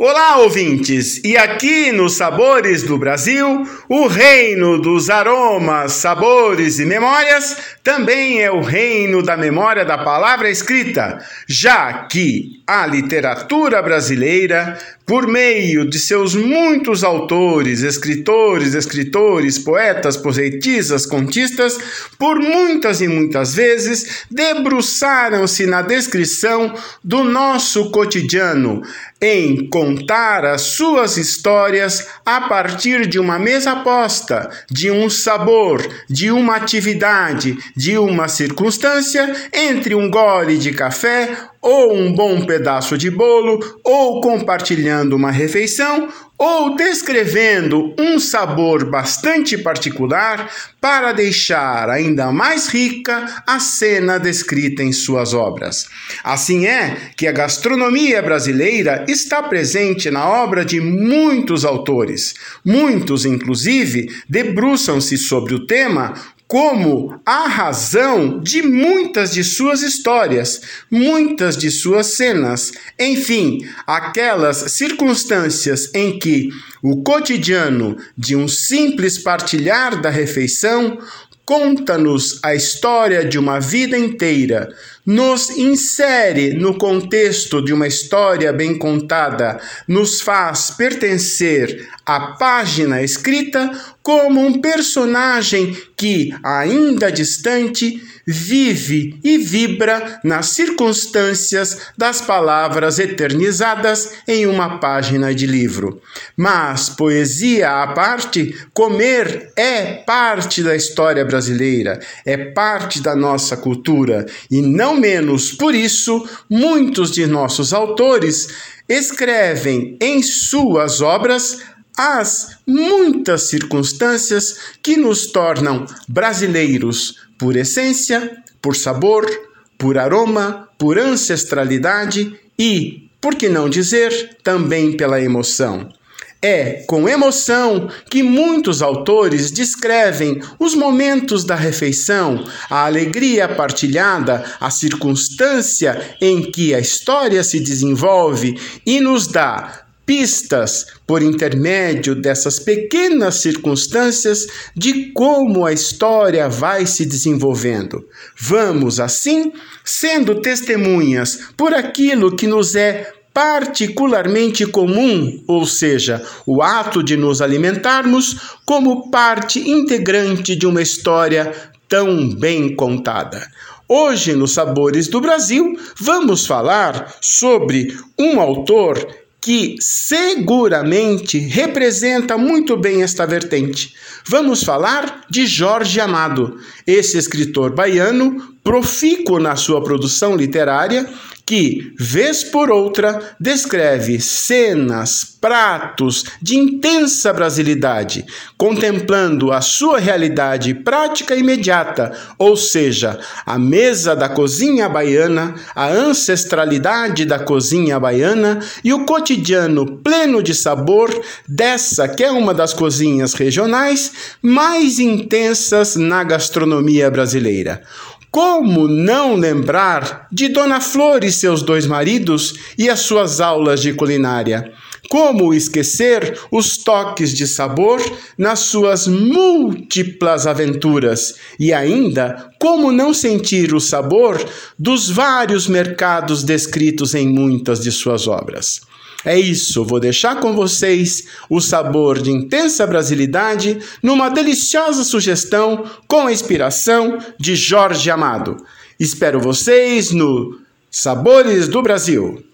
Olá, ouvintes! E aqui nos Sabores do Brasil, o reino dos aromas, sabores e memórias também é o reino da memória da palavra escrita, já que a literatura brasileira, por meio de seus muitos autores, escritores, escritores, poetas, poetisas, contistas, por muitas e muitas vezes debruçaram-se na descrição do nosso cotidiano, em contar as suas histórias a partir de uma mesa posta, de um sabor, de uma atividade, de uma circunstância, entre um gole de café ou um bom pedaço de bolo, ou compartilhando uma refeição, ou descrevendo um sabor bastante particular para deixar ainda mais rica a cena descrita em suas obras. Assim é que a gastronomia brasileira está presente na obra de muitos autores. Muitos, inclusive, debruçam-se sobre o tema como a razão de muitas de suas histórias, muitas de suas cenas, enfim, aquelas circunstâncias em que o cotidiano de um simples partilhar da refeição conta-nos a história de uma vida inteira, nos insere no contexto de uma história bem contada, nos faz pertencer à página escrita como um personagem que, ainda distante, vive e vibra nas circunstâncias das palavras eternizadas em uma página de livro. Mas, poesia à parte, comer é parte da história brasileira, é parte da nossa cultura e, não menos por isso, muitos de nossos autores escrevem em suas obras as muitas circunstâncias que nos tornam brasileiros por essência, por sabor, por aroma, por ancestralidade e, por que não dizer, também pela emoção. É com emoção que muitos autores descrevem os momentos da refeição, a alegria partilhada, a circunstância em que a história se desenvolve e nos dá pistas por intermédio dessas pequenas circunstâncias de como a história vai se desenvolvendo. Vamos, assim, sendo testemunhas por aquilo que nos é particularmente comum, ou seja, o ato de nos alimentarmos como parte integrante de uma história tão bem contada. Hoje, nos Sabores do Brasil, vamos falar sobre um autor que seguramente representa muito bem esta vertente. Vamos falar de Jorge Amado, esse escritor baiano profícuo na sua produção literária que, vez por outra, descreve cenas, pratos de intensa brasilidade, contemplando a sua realidade prática imediata, ou seja, a mesa da cozinha baiana, a ancestralidade da cozinha baiana e o cotidiano pleno de sabor dessa que é uma das cozinhas regionais mais intensas na gastronomia brasileira. Como não lembrar de Dona Flor e seus dois maridos e as suas aulas de culinária? Como esquecer os toques de sabor nas suas múltiplas aventuras? E ainda, como não sentir o sabor dos vários mercados descritos em muitas de suas obras? É isso, vou deixar com vocês o sabor de intensa brasilidade numa deliciosa sugestão com a inspiração de Jorge Amado. Espero vocês no Sabores do Brasil.